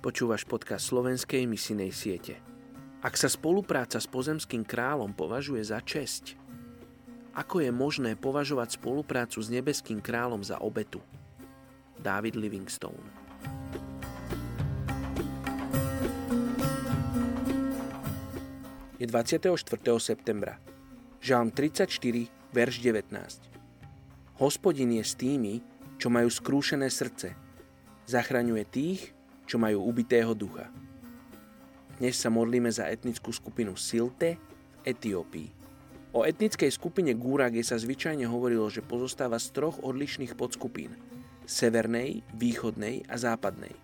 Počúvaš podcast slovenskej misinej siete. Ak sa spolupráca s pozemským kráľom považuje za česť, ako je možné považovať spoluprácu s nebeským kráľom za obetu? David Livingstone Je 24. septembra. Žalm 34, verš 19. Hospodin je s tými, čo majú skrúšené srdce. Zachraňuje tých, čo majú ubitého ducha. Dnes sa modlíme za etnickú skupinu Silte v Etiópii. O etnickej skupine Gurage sa zvyčajne hovorilo, že pozostáva z troch odlišných podskupín. Severnej, východnej a západnej.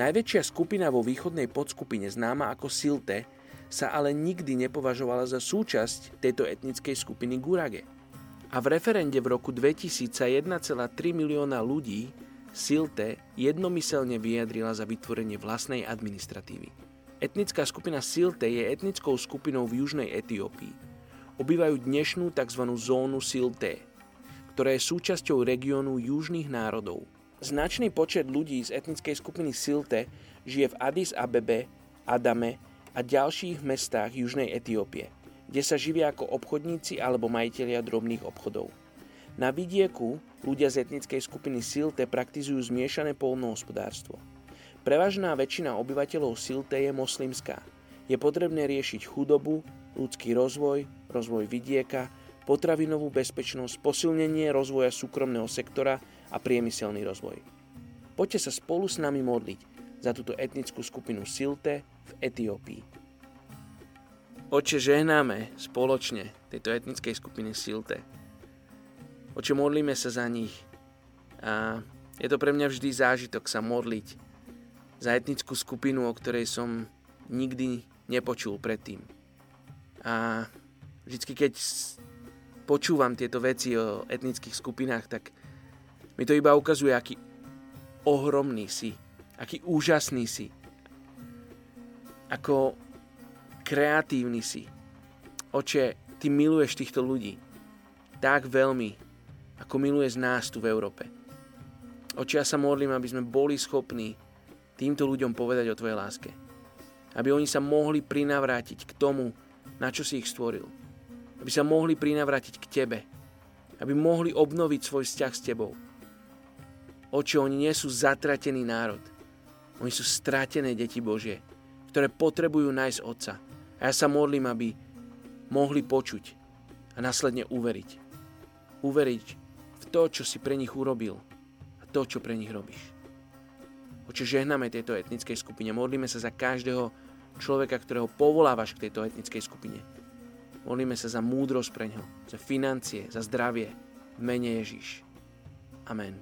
Najväčšia skupina vo východnej podskupine známa ako Silte sa ale nikdy nepovažovala za súčasť tejto etnickej skupiny Gurage. A v referende v roku 2000 sa 1,3 milióna ľudí Silte jednomyselne vyjadrila za vytvorenie vlastnej administratívy. Etnická skupina Silte je etnickou skupinou v južnej Etiópii. Obývajú dnešnú tzv. zónu Silte, ktorá je súčasťou regiónu južných národov. Značný počet ľudí z etnickej skupiny Silte žije v Addis Abebe, Adame a ďalších mestách južnej Etiópie, kde sa živia ako obchodníci alebo majiteľia drobných obchodov. Na vidieku ľudia z etnickej skupiny Silte praktizujú zmiešané polnohospodárstvo. Prevažná väčšina obyvateľov Silte je moslimská. Je potrebné riešiť chudobu, ľudský rozvoj, rozvoj vidieka, potravinovú bezpečnosť, posilnenie rozvoja súkromného sektora a priemyselný rozvoj. Poďte sa spolu s nami modliť za túto etnickú skupinu Silte v Etiópii. Oče, žehnáme spoločne tejto etnickej skupiny Silte Oče, modlíme sa za nich. A je to pre mňa vždy zážitok sa modliť za etnickú skupinu, o ktorej som nikdy nepočul predtým. A vždycky, keď počúvam tieto veci o etnických skupinách, tak mi to iba ukazuje, aký ohromný si, aký úžasný si, ako kreatívny si. Oče, ty miluješ týchto ľudí tak veľmi, ako miluje z nás tu v Európe. Oči, ja sa modlím, aby sme boli schopní týmto ľuďom povedať o Tvojej láske. Aby oni sa mohli prinavrátiť k tomu, na čo si ich stvoril. Aby sa mohli prinavrátiť k Tebe. Aby mohli obnoviť svoj vzťah s Tebou. Oči, oni nie sú zatratený národ. Oni sú stratené deti Božie, ktoré potrebujú nájsť Otca. A ja sa modlím, aby mohli počuť a následne uveriť. Uveriť to, čo si pre nich urobil a to, čo pre nich robíš. Oče, žehname tejto etnickej skupine. Modlíme sa za každého človeka, ktorého povolávaš k tejto etnickej skupine. Modlíme sa za múdrosť pre ňo, za financie, za zdravie. V mene Ježíš. Amen.